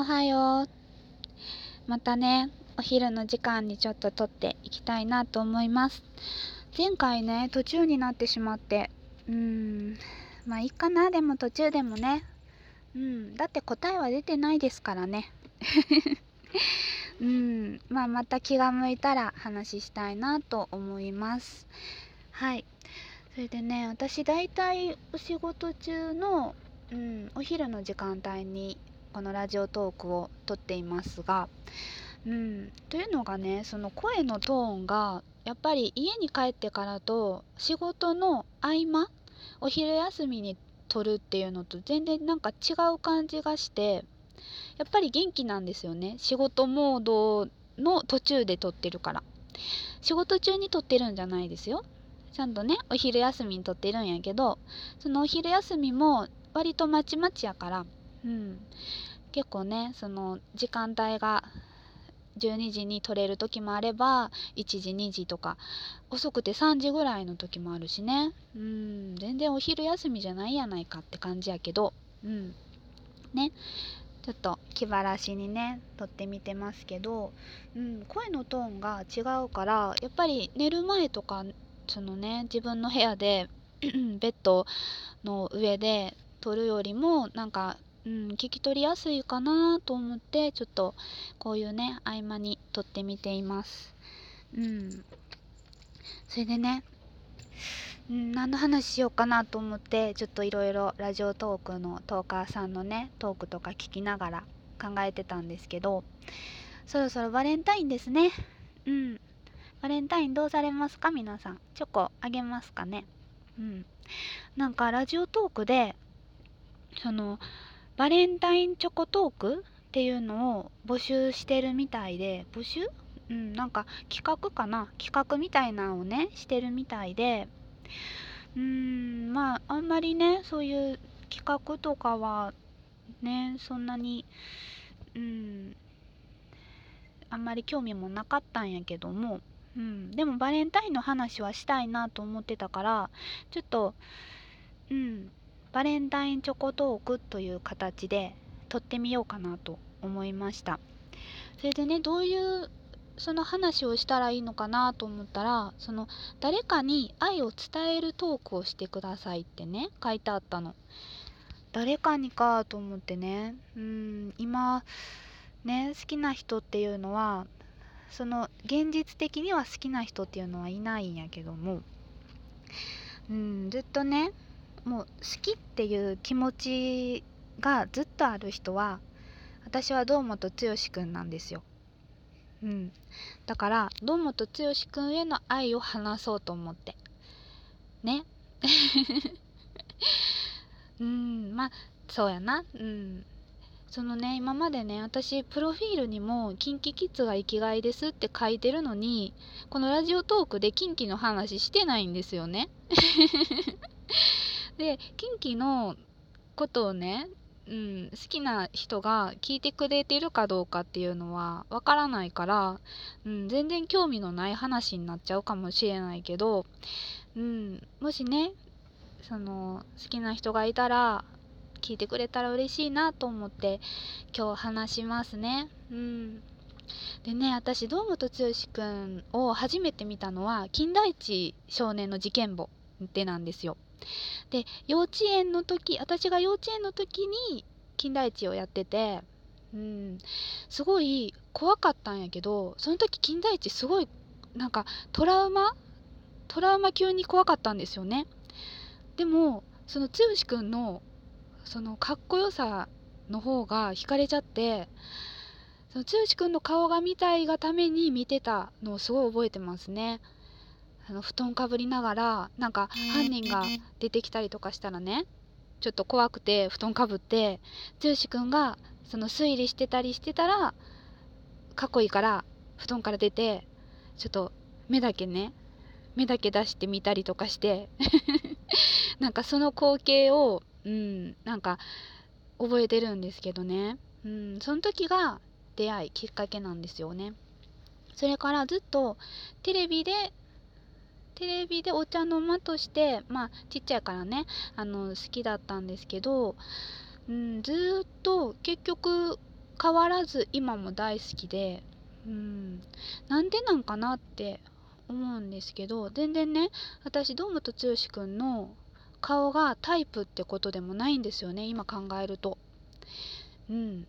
おはよう。またね、お昼の時間にちょっと撮っていきたいなと思います。前回ね、途中になってしまって、うーん、まあいいかな、でも途中でもね。うん、だって答えは出てないですからね。うん、まあまた気が向いたら話したいなと思います。はい。それでね、私大体お仕事中の、うん、お昼の時間帯にこのラジオトークを撮っていますが、うん、というのがねその声のトーンがやっぱり家に帰ってからと仕事の合間お昼休みに撮るっていうのと全然なんか違う感じがしてやっぱり元気なんですよね。仕事モードの途中で撮ってるから。仕事中に撮ってるんじゃないですよ。ちゃんとねお昼休みに撮ってるんやけどそのお昼休みも割とまちまちやからうん。結構ねその時間帯が12時に取れる時もあれば1時2時とか遅くて3時ぐらいの時もあるしね。うん全然お昼休みじゃないやないかって感じやけど。うん。ね。ちょっと気晴らしにね撮ってみてますけど、うん、声のトーンが違うからやっぱり寝る前とかそのね自分の部屋で ベッドの上で撮るよりもなんかうん、聞き取りやすいかなと思ってちょっとこういうね合間に撮ってみています。うん。それでね、うん、何の話しようかなと思ってちょっといろいろラジオトークのトーカーさんのねトークとか聞きながら考えてたんですけどそろそろバレンタインですね。うん。バレンタインどうされますか？皆さん。チョコあげますかね？うん。なんかラジオトークでそのバレンタインチョコトークっていうのを募集してるみたいで募集？うんなんか企画かな？企画みたいなのをねしてるみたいで。うーんまああんまりねそういう企画とかはねそんなにうんあんまり興味もなかったんやけども、うん、でもバレンタインの話はしたいなと思ってたからちょっとうんバレンタインチョコトークという形で撮ってみようかなと思いました。それでねどういうその話をしたらいいのかなと思ったらその誰かに愛を伝えるトークをしてくださいってね書いてあったの。誰かにかと思ってね。うん今ね好きな人っていうのはその現実的には好きな人っていうのはいないんやけども。うんずっとねもう好きっていう気持ちがずっとある人は私は堂本剛くんなんですよ。うん、だから堂本剛くんへの愛を話そうと思って。ね。うん。まあそうやな。うん。そのね今までね私プロフィールにも「KinKiKids が生きがいです」って書いてるのにこのラジオトークでキンキの話してないんですよね。でキンキのことをね、うん、好きな人が聞いてくれてるかどうかっていうのはわからないから、うん、全然興味のない話になっちゃうかもしれないけど、うん、もしねその好きな人がいたら聞いてくれたら嬉しいなと思って今日話しますね。うんでね私堂本剛くんを初めて見たのは金田一少年の事件簿でなんですよ。で幼稚園の時私が幼稚園の時に金田一をやっててうんすごい怖かったんやけどその時金田一すごいなんかトラウマトラウマ級に怖かったんですよね。でもその剛くんのそのかっこよさの方が惹かれちゃってその剛くんの顔が見たいがために見てたのをすごい覚えてますね。あの布団かぶりながらなんか犯人が出てきたりとかしたらねちょっと怖くて布団かぶって剛くんがその推理してたりしてたらかっこいいから布団から出てちょっと目だけね目だけ出してみたりとかして なんかその光景をうんなんか覚えてるんですけどね。うんその時が出会いきっかけなんですよね。それからずっとテレビでテレビでお茶の間としてまあちっちゃいからねあの好きだったんですけど、うん、ずっと結局変わらず今も大好きでうんなんでなんかなって思うんですけど全然ね私堂本剛くんの顔がタイプってことでもないんですよね今考えると。うん。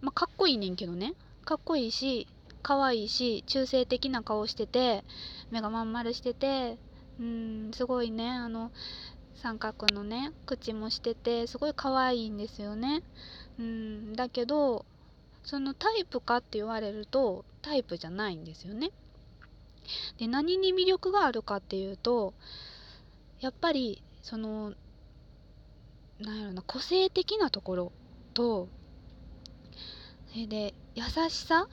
まあかっこいいねんけどね。かっこいいし可愛いし中性的な顔してて目がまん丸しててうんすごいねあの三角のね口もしててすごい可愛いんですよね。うんだけどそのタイプかって言われるとタイプじゃないんですよね。で何に魅力があるかっていうとやっぱりそのなんやろな個性的なところとそれで優しさ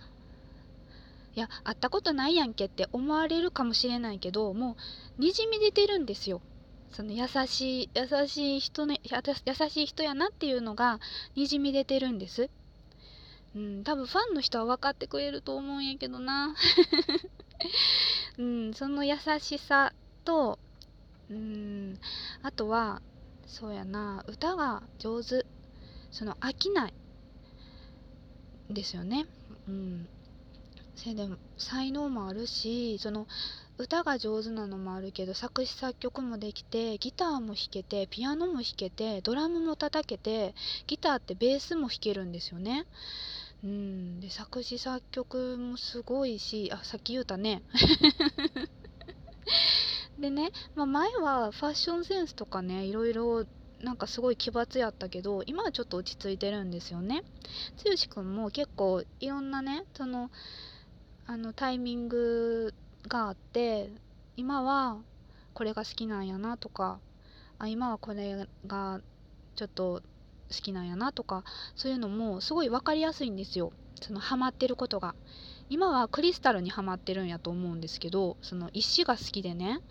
いや会ったことないやんけって思われるかもしれないけどもうにじみ出てるんですよ。その優しい優しい人ね優しい人やなっていうのがにじみ出てるんです。うん多分ファンの人は分かってくれると思うんやけどな。うんその優しさとうんあとはそうやな歌が上手。その飽きないですよね。うん。それで才能もあるしその歌が上手なのもあるけど作詞作曲もできてギターも弾けてピアノも弾けてドラムも叩けてギターってベースも弾けるんですよね。うん。で作詞作曲もすごいしあさっき言うたね。でね、まあ、前はファッションセンスとかねいろいろなんかすごい奇抜やったけど今はちょっと落ち着いてるんですよね。剛くんも結構いろんなねそのあのタイミングがあって今はこれが好きなんやなとかあ今はこれがちょっと好きなんやなとかそういうのもすごい分かりやすいんですよ。そのハマってることが。今はクリスタルにはまってるんやと思うんですけどその石が好きでね。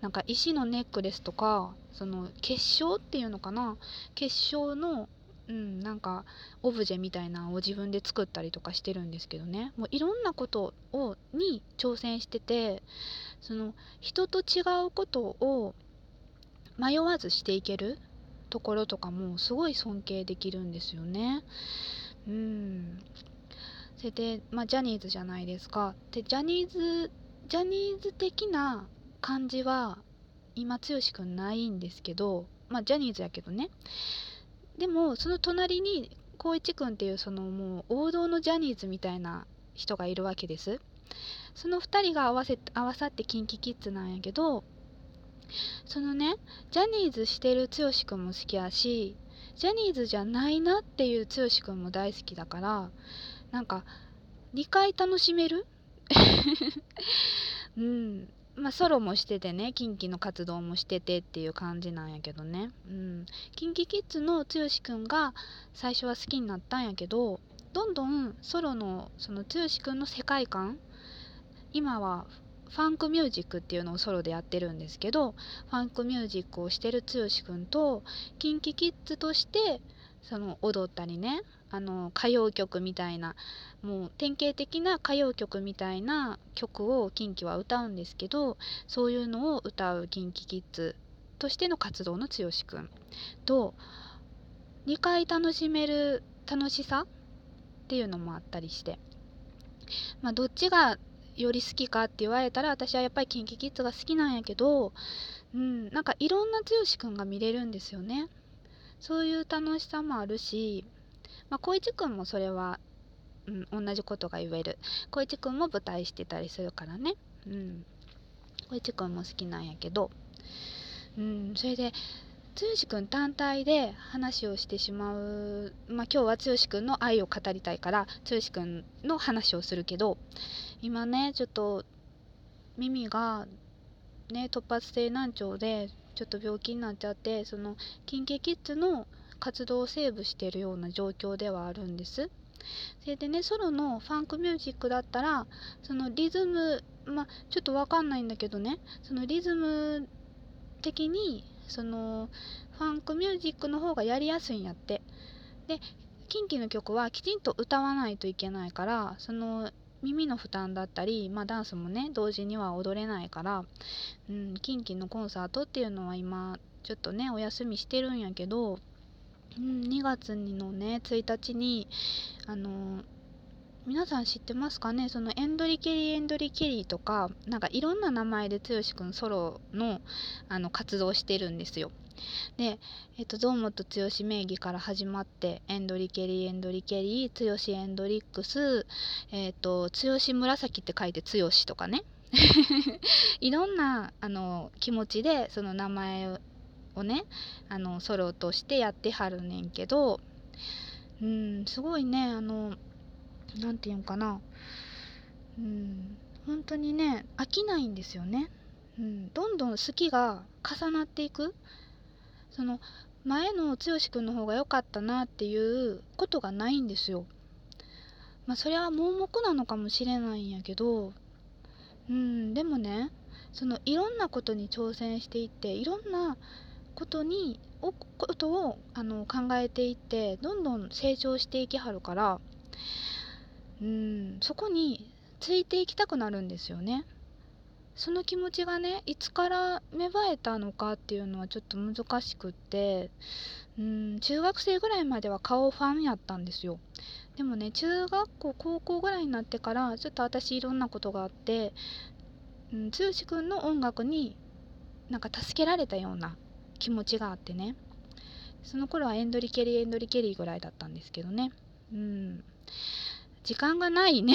なんか石のネックレスとかその結晶っていうのかな。結晶のうんなんかオブジェみたいなのを自分で作ったりとかしてるんですけどねもういろんなことをに挑戦しててその人と違うことを迷わずしていけるところとかもすごい尊敬できるんですよね。うんそれで、まあ、ジャニーズじゃないですか。でジャニーズジャニーズ的な感じは今剛くんないんですけどまあジャニーズやけどねでもその隣に光一くんっていうそのもう王道のジャニーズみたいな人がいるわけです。その2人が合わせ合わさって KinKiKids なんやけどそのねジャニーズしてる剛くんも好きやしジャニーズじゃないなっていう剛くんも大好きだからなんか2回楽しめる？うん。まあ、ソロもしててね、キンキの活動もしててっていう感じなんやけどね。うん。キンキキッズの剛くんが最初は好きになったんやけど、どんどんソロのその剛くんの世界観、今はファンクミュージックっていうのをソロでやってるんですけど、ファンクミュージックをしてる剛くんと、キンキキッズとしてその踊ったりね、あの歌謡曲みたいなもう典型的な歌謡曲みたいな曲を KinKi は歌うんですけどそういうのを歌う KinKiKids としての活動の剛くんと2回楽しめる楽しさっていうのもあったりして。まあどっちがより好きかって言われたら私はやっぱり KinKiKids が好きなんやけどうんなんかいろんな剛くんが見れるんですよね。そういう楽しさもあるしまあ、光一くんもそれは、うん、同じことが言える。光一くんも舞台してたりするからね。うん。光一くんも好きなんやけど。うんそれで剛くん単体で話をしてしまう、まあ、今日は剛くんの愛を語りたいから剛くんの話をするけど今ねちょっと耳がね突発性難聴でちょっと病気になっちゃってその KinKiKids の活動をセーブしているような状況ではあるんです。それでねソロのファンクミュージックだったらそのリズムまあちょっとわかんないんだけどねそのリズム的にそのファンクミュージックの方がやりやすいんやってでキンキの曲はきちんと歌わないといけないからその耳の負担だったり、まあ、ダンスもね同時には踊れないから、うん、キンキのコンサートっていうのは今ちょっとねお休みしてるんやけどうん、2月のね1日にあの皆さん知ってますかね？そのエンドリケリーエンドリケリーとかなんかいろんな名前で剛くんソロのあの活動してるんですよ。で、えっと、堂本剛名義から始まってエンドリケリーエンドリケリー剛エンドリックス、えっと、剛紫って書いて剛とかね。いろんなあの気持ちでその名前をねあのソロとしてやってはるねんけどうんすごいねあの何て言うんかな。うん本当にね飽きないんですよね、うん、どんどん好きが重なっていく。その前の剛くんの方が良かったなっていうことがないんですよまあそれは盲目なのかもしれないんやけどうんでもねそのいろんなことに挑戦していっていろんなことにことをあの考えていってどんどん成長していきはるからうんそこについていきたくなるんですよね。その気持ちがねいつから芽生えたのかっていうのはちょっと難しくってうん中学生ぐらいまでは顔ファンやったんですよ。でもね中学校高校ぐらいになってからちょっと私いろんなことがあって、剛くんの音楽になんか助けられたような気持ちがあってね。その頃はエンドリケリーエンドリケリーぐらいだったんですけどね。うん。時間がないね。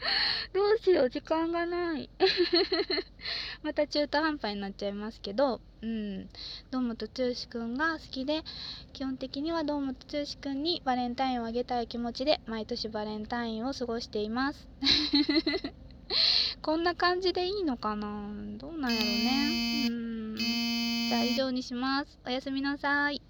どうしよう時間がない また中途半端になっちゃいますけどうん堂本剛くんが好きで基本的には堂本剛くんにバレンタインをあげたい気持ちで毎年バレンタインを過ごしています こんな感じでいいのかな？どうなんやろうね。うん。じゃあ以上にします。おやすみなさい。